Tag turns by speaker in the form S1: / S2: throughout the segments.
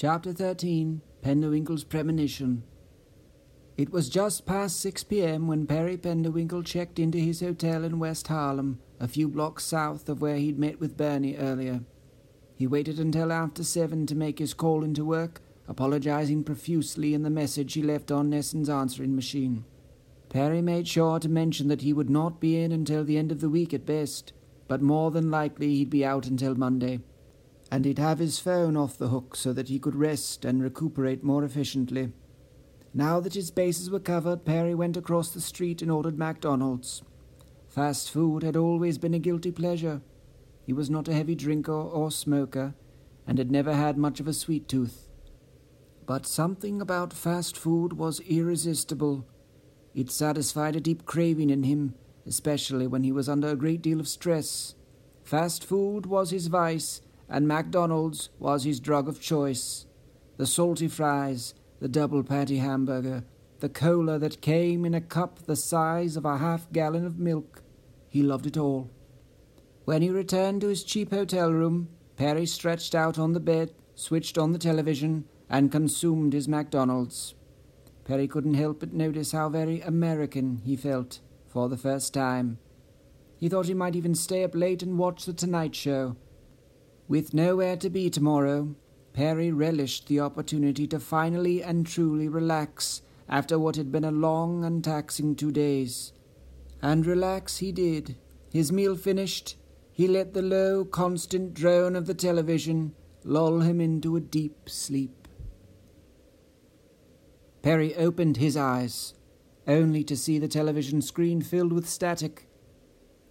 S1: Chapter 13 Penderwinkle's Premonition. It was just past 6 p.m. when Perry Penderwinkle checked into his hotel in West Harlem, a few blocks south of where he'd met with Bernie earlier. He waited until after 7 to make his call into work, apologizing profusely in the message he left on Nesson's answering machine. Perry made sure to mention that he would not be in until the end of the week at best, but more than likely he'd be out until Monday and he'd have his phone off the hook so that he could rest and recuperate more efficiently. Now that his bases were covered, Perry went across the street and ordered McDonald's. Fast food had always been a guilty pleasure. He was not a heavy drinker or smoker, and had never had much of a sweet tooth. But something about fast food was irresistible. It satisfied a deep craving in him, especially when he was under a great deal of stress. Fast food was his vice, and McDonald's was his drug of choice. The salty fries, the double patty hamburger, the cola that came in a cup the size of a half gallon of milk. He loved it all. When he returned to his cheap hotel room, Perry stretched out on the bed, switched on the television, and consumed his McDonald's. Perry couldn't help but notice how very American he felt for the first time. He thought he might even stay up late and watch The Tonight Show with nowhere to be tomorrow, Perry relished the opportunity to finally and truly relax after what had been a long and taxing two days. And relax he did. His meal finished, he let the low, constant drone of the television lull him into a deep sleep. Perry opened his eyes, only to see the television screen filled with static.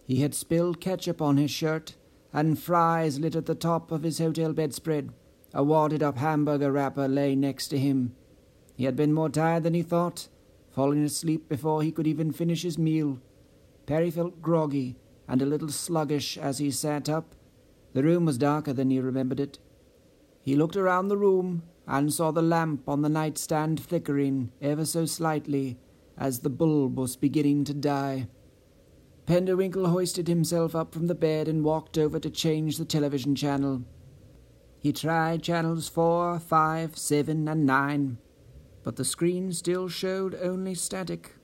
S1: He had spilled ketchup on his shirt and fries lit at the top of his hotel bedspread. A wadded up hamburger wrapper lay next to him. He had been more tired than he thought, falling asleep before he could even finish his meal. Perry felt groggy and a little sluggish as he sat up. The room was darker than he remembered it. He looked around the room and saw the lamp on the nightstand flickering ever so slightly as the bulb was beginning to die. Penderwinkle hoisted himself up from the bed and walked over to change the television channel. He tried channels four, five, seven, and nine, but the screen still showed only static.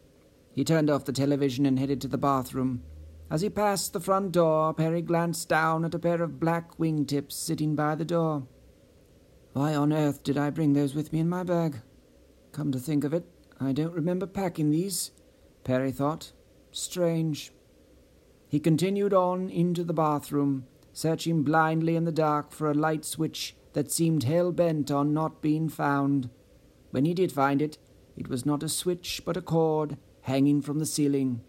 S1: He turned off the television and headed to the bathroom. As he passed the front door, Perry glanced down at a pair of black wingtips sitting by the door. Why on earth did I bring those with me in my bag? Come to think of it, I don't remember packing these, Perry thought. Strange. He continued on into the bathroom, searching blindly in the dark for a light switch that seemed hell bent on not being found. When he did find it, it was not a switch but a cord hanging from the ceiling.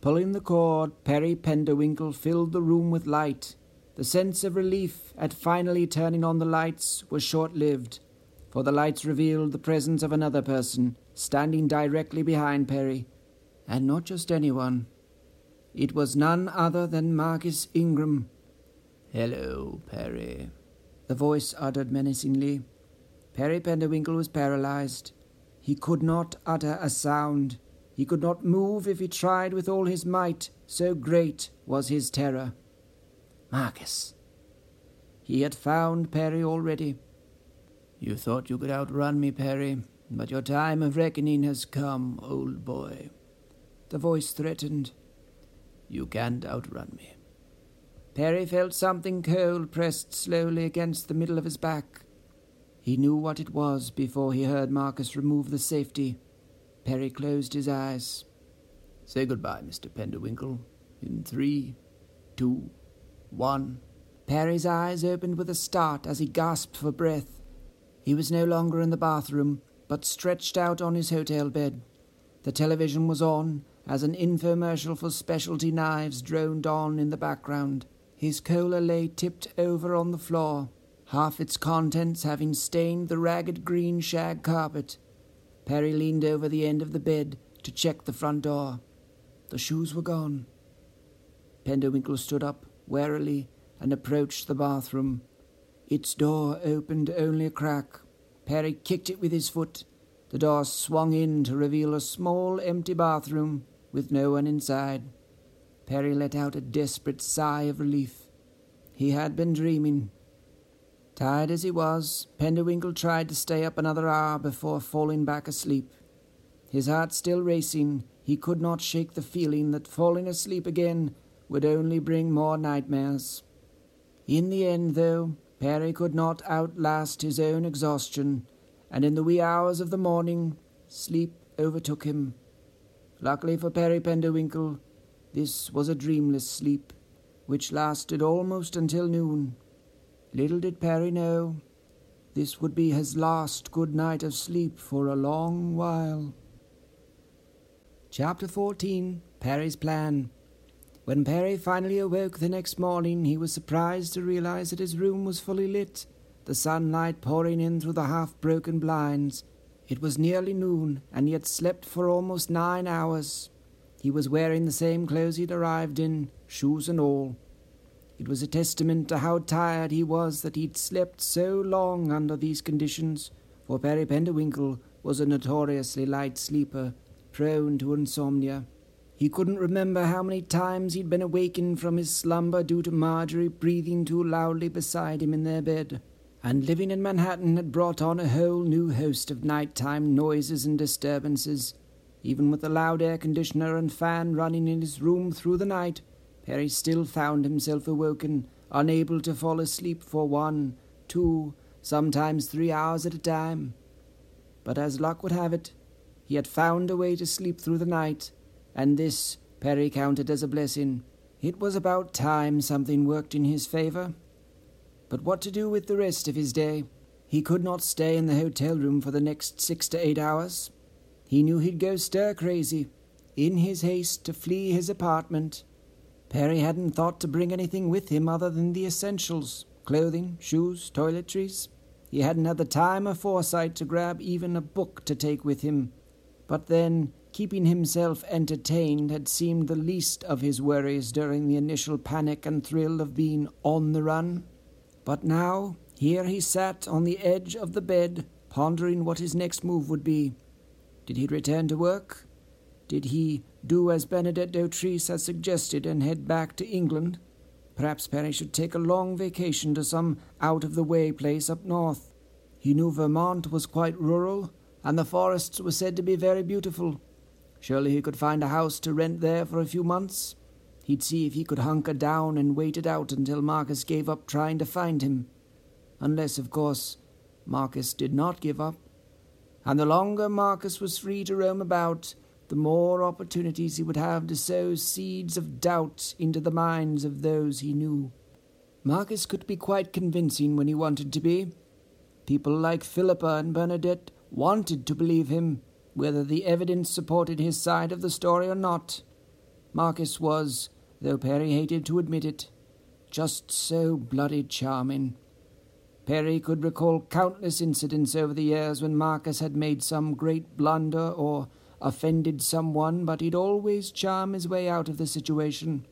S1: Pulling the cord, Perry Penderwinkle filled the room with light. The sense of relief at finally turning on the lights was short lived, for the lights revealed the presence of another person standing directly behind Perry, and not just anyone. It was none other than Marcus Ingram.
S2: Hello, Perry,
S1: the voice uttered menacingly. Perry Penderwinkle was paralyzed. He could not utter a sound. He could not move if he tried with all his might, so great was his terror. Marcus. He had found Perry already.
S2: You thought you could outrun me, Perry, but your time of reckoning has come, old boy.
S1: The voice threatened.
S2: You can't outrun me.
S1: Perry felt something cold pressed slowly against the middle of his back. He knew what it was before he heard Marcus remove the safety. Perry closed his eyes.
S2: Say goodbye, Mr. Penderwinkle. In three, two, one.
S1: Perry's eyes opened with a start as he gasped for breath. He was no longer in the bathroom, but stretched out on his hotel bed. The television was on, as an infomercial for specialty knives droned on in the background. His cola lay tipped over on the floor, half its contents having stained the ragged green shag carpet. Perry leaned over the end of the bed to check the front door. The shoes were gone. Penderwinkle stood up warily and approached the bathroom. Its door opened only a crack. Perry kicked it with his foot. The door swung in to reveal a small empty bathroom with no one inside. Perry let out a desperate sigh of relief. He had been dreaming. Tired as he was, Penderwinkle tried to stay up another hour before falling back asleep. His heart still racing, he could not shake the feeling that falling asleep again would only bring more nightmares. In the end, though, Perry could not outlast his own exhaustion, and in the wee hours of the morning, sleep overtook him. Luckily for Perry Penderwinkle, this was a dreamless sleep, which lasted almost until noon. Little did Perry know, this would be his last good night of sleep for a long while. Chapter 14 Perry's Plan When Perry finally awoke the next morning, he was surprised to realize that his room was fully lit, the sunlight pouring in through the half broken blinds. It was nearly noon, and he had slept for almost nine hours. He was wearing the same clothes he'd arrived in, shoes and all. It was a testament to how tired he was that he'd slept so long under these conditions, for Perry Penderwinkle was a notoriously light sleeper, prone to insomnia. He couldn't remember how many times he'd been awakened from his slumber due to Marjorie breathing too loudly beside him in their bed. And living in Manhattan had brought on a whole new host of nighttime noises and disturbances. Even with the loud air conditioner and fan running in his room through the night, Perry still found himself awoken, unable to fall asleep for one, two, sometimes three hours at a time. But as luck would have it, he had found a way to sleep through the night, and this Perry counted as a blessing. It was about time something worked in his favor. But what to do with the rest of his day? He could not stay in the hotel room for the next six to eight hours. He knew he'd go stir crazy, in his haste to flee his apartment Perry hadn't thought to bring anything with him other than the essentials clothing, shoes, toiletries. He hadn't had the time or foresight to grab even a book to take with him. But then, keeping himself entertained had seemed the least of his worries during the initial panic and thrill of being on the run. But now, here he sat on the edge of the bed, pondering what his next move would be. Did he return to work? Did he do as Bernadette d'Autrice had suggested and head back to England? Perhaps Perry should take a long vacation to some out of the way place up north. He knew Vermont was quite rural, and the forests were said to be very beautiful. Surely he could find a house to rent there for a few months. He'd see if he could hunker down and wait it out until Marcus gave up trying to find him. Unless, of course, Marcus did not give up. And the longer Marcus was free to roam about, the more opportunities he would have to sow seeds of doubt into the minds of those he knew. Marcus could be quite convincing when he wanted to be. People like Philippa and Bernadette wanted to believe him, whether the evidence supported his side of the story or not. Marcus was, though Perry hated to admit it, just so bloody charming. Perry could recall countless incidents over the years when Marcus had made some great blunder or offended someone, but he'd always charm his way out of the situation.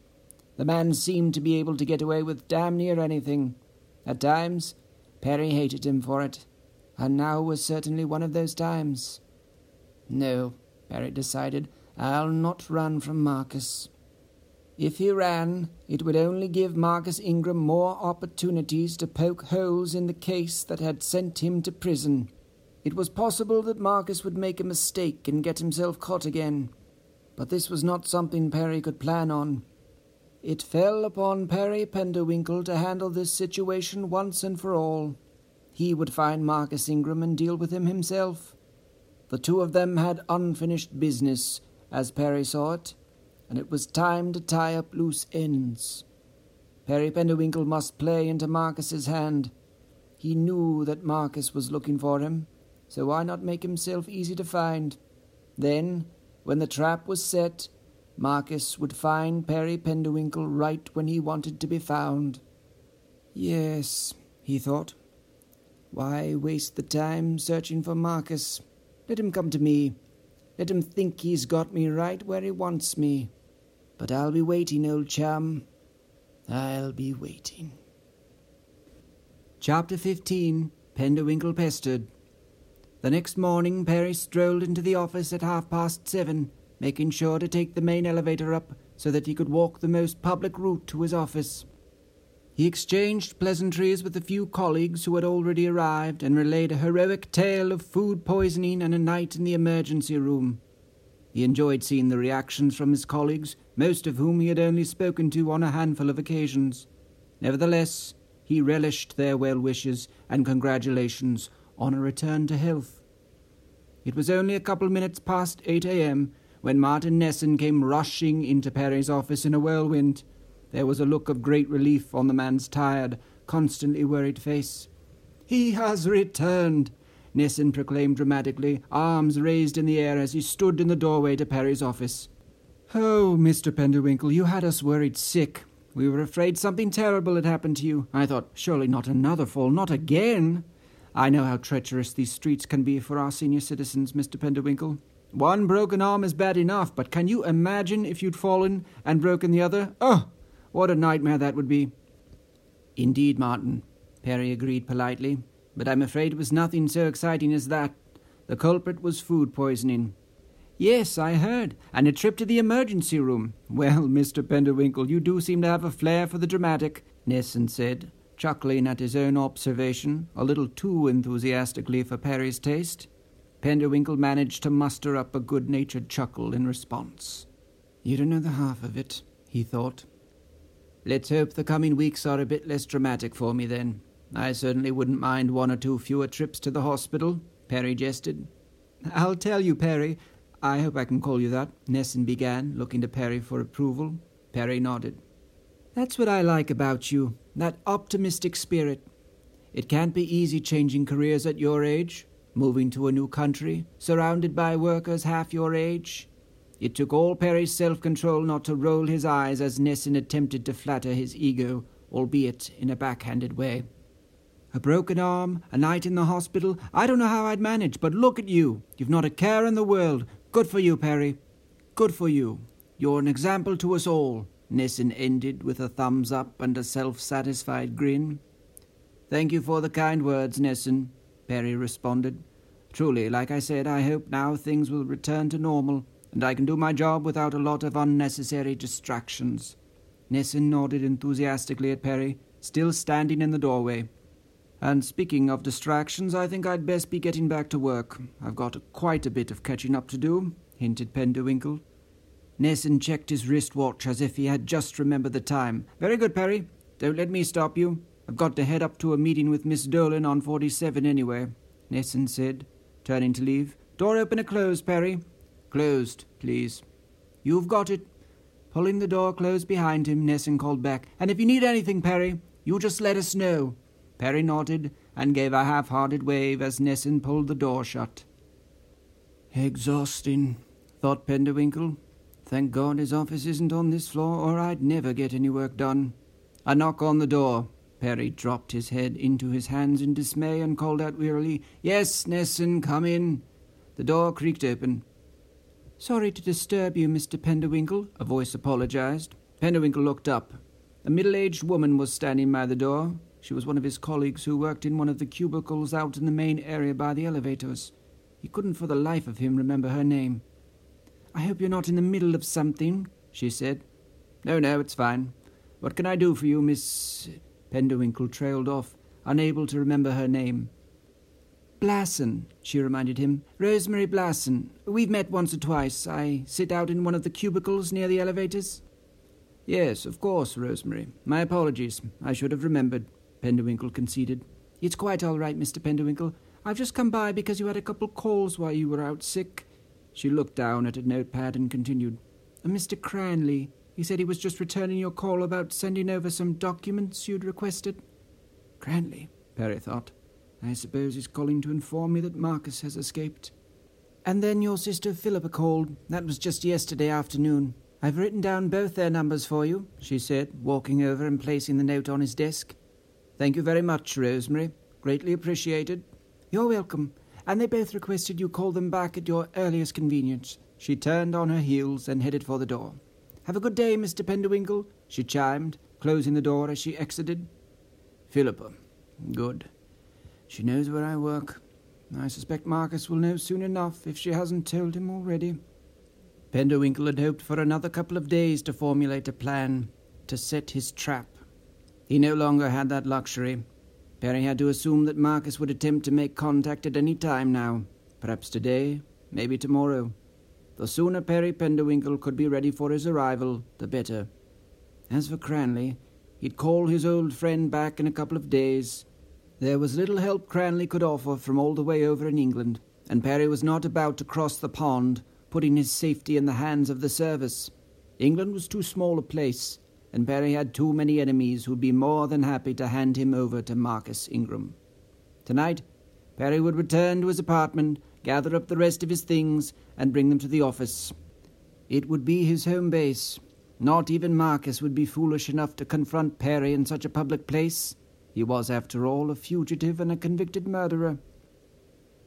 S1: The man seemed to be able to get away with damn near anything. At times, Perry hated him for it, and now was certainly one of those times. No, Perry decided, I'll not run from Marcus. If he ran, it would only give Marcus Ingram more opportunities to poke holes in the case that had sent him to prison. It was possible that Marcus would make a mistake and get himself caught again, but this was not something Perry could plan on. It fell upon Perry Penderwinkle to handle this situation once and for all. He would find Marcus Ingram and deal with him himself. The two of them had unfinished business, as Perry saw it, and it was time to tie up loose ends. Perry Penderwinkle must play into Marcus's hand. He knew that Marcus was looking for him, so why not make himself easy to find? Then, when the trap was set, Marcus would find Perry Penderwinkle right when he wanted to be found. Yes, he thought. Why waste the time searching for Marcus? Let him come to me. Let him think he's got me right where he wants me. But I'll be waiting, old chum. I'll be waiting. Chapter 15 Penderwinkle Pestered the next morning, Perry strolled into the office at half past seven, making sure to take the main elevator up so that he could walk the most public route to his office. He exchanged pleasantries with a few colleagues who had already arrived and relayed a heroic tale of food poisoning and a night in the emergency room. He enjoyed seeing the reactions from his colleagues, most of whom he had only spoken to on a handful of occasions. Nevertheless, he relished their well wishes and congratulations on a return to health. It was only a couple minutes past 8 a.m. when Martin Nesson came rushing into Perry's office in a whirlwind. There was a look of great relief on the man's tired, constantly worried face. He has returned, Nesson proclaimed dramatically, arms raised in the air as he stood in the doorway to Perry's office. Oh, Mr. Penderwinkle, you had us worried sick. We were afraid something terrible had happened to you. I thought, surely not another fall, not again. I know how treacherous these streets can be for our senior citizens, Mr. Penderwinkle. One broken arm is bad enough, but can you imagine if you'd fallen and broken the other? Oh, what a nightmare that would be. Indeed, Martin, Perry agreed politely, but I'm afraid it was nothing so exciting as that. The culprit was food poisoning. Yes, I heard, and a trip to the emergency room. Well, Mr. Penderwinkle, you do seem to have a flair for the dramatic, Nesson said, chuckling at his own observation, a little too enthusiastically for Perry's taste. Penderwinkle managed to muster up a good natured chuckle in response. You don't know the half of it, he thought, Let's hope the coming weeks are a bit less dramatic for me then. I certainly wouldn't mind one or two fewer trips to the hospital, Perry jested. I'll tell you, Perry. I hope I can call you that, Nesson began, looking to Perry for approval. Perry nodded. That's what I like about you, that optimistic spirit. It can't be easy changing careers at your age, moving to a new country, surrounded by workers half your age, it took all Perry's self control not to roll his eyes as Nesson attempted to flatter his ego, albeit in a backhanded way. A broken arm, a night in the hospital. I don't know how I'd manage, but look at you. You've not a care in the world. Good for you, Perry. Good for you. You're an example to us all. Nesson ended with a thumbs up and a self satisfied grin. Thank you for the kind words, Nesson, Perry responded. Truly, like I said, I hope now things will return to normal and I can do my job without a lot of unnecessary distractions. Nesson nodded enthusiastically at Perry, still standing in the doorway. And speaking of distractions, I think I'd best be getting back to work. I've got quite a bit of catching up to do, hinted Penderwinkle. Nesson checked his wristwatch as if he had just remembered the time. Very good, Perry. Don't let me stop you. I've got to head up to a meeting with Miss Dolan on 47 anyway, Nesson said, turning to leave. Door open or closed, Perry? Closed, please. You've got it. Pulling the door closed behind him, Nesson called back. And if you need anything, Perry, you just let us know. Perry nodded and gave a half hearted wave as Nesson pulled the door shut. Exhausting, thought Penderwinkle. Thank God his office isn't on this floor, or I'd never get any work done. A knock on the door. Perry dropped his head into his hands in dismay and called out wearily, Yes, Nesson, come in. The door creaked open. Sorry to disturb you, Mr. Penderwinkle, a voice apologized. Penderwinkle looked up. A middle aged woman was standing by the door. She was one of his colleagues who worked in one of the cubicles out in the main area by the elevators. He couldn't for the life of him remember her name. I hope you're not in the middle of something, she said. No, no, it's fine. What can I do for you, Miss. Penderwinkle trailed off, unable to remember her name. Blasson, she reminded him. Rosemary Blasson. We've met once or twice. I sit out in one of the cubicles near the elevators. Yes, of course, Rosemary. My apologies. I should have remembered, Penderwinkle conceded. It's quite all right, Mr. Penderwinkle. I've just come by because you had a couple calls while you were out sick. She looked down at a notepad and continued. Mr. Cranley, he said he was just returning your call about sending over some documents you'd requested. Cranley, Perry thought. I suppose he's calling to inform me that Marcus has escaped. And then your sister Philippa called. That was just yesterday afternoon. I've written down both their numbers for you, she said, walking over and placing the note on his desk. Thank you very much, Rosemary. Greatly appreciated. You're welcome. And they both requested you call them back at your earliest convenience. She turned on her heels and headed for the door. Have a good day, Mr. Penderwinkle, she chimed, closing the door as she exited. Philippa. Good. She knows where I work. I suspect Marcus will know soon enough if she hasn't told him already. Penderwinkle had hoped for another couple of days to formulate a plan to set his trap. He no longer had that luxury. Perry had to assume that Marcus would attempt to make contact at any time now, perhaps today, maybe tomorrow. The sooner Perry Penderwinkle could be ready for his arrival, the better. As for Cranley, he'd call his old friend back in a couple of days. There was little help Cranley could offer from all the way over in England, and Perry was not about to cross the pond, putting his safety in the hands of the service. England was too small a place, and Perry had too many enemies who'd be more than happy to hand him over to Marcus Ingram. Tonight, Perry would return to his apartment, gather up the rest of his things, and bring them to the office. It would be his home base. Not even Marcus would be foolish enough to confront Perry in such a public place. He was, after all, a fugitive and a convicted murderer.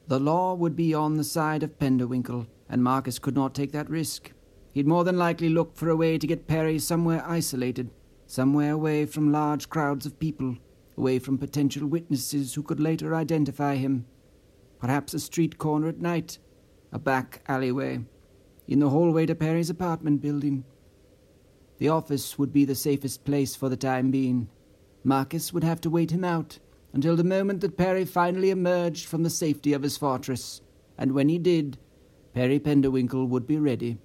S1: The law would be on the side of Penderwinkle, and Marcus could not take that risk. He'd more than likely look for a way to get Perry somewhere isolated, somewhere away from large crowds of people, away from potential witnesses who could later identify him. Perhaps a street corner at night, a back alleyway, in the hallway to Perry's apartment building. The office would be the safest place for the time being. Marcus would have to wait him out until the moment that Perry finally emerged from the safety of his fortress, and when he did, Perry Penderwinkle would be ready.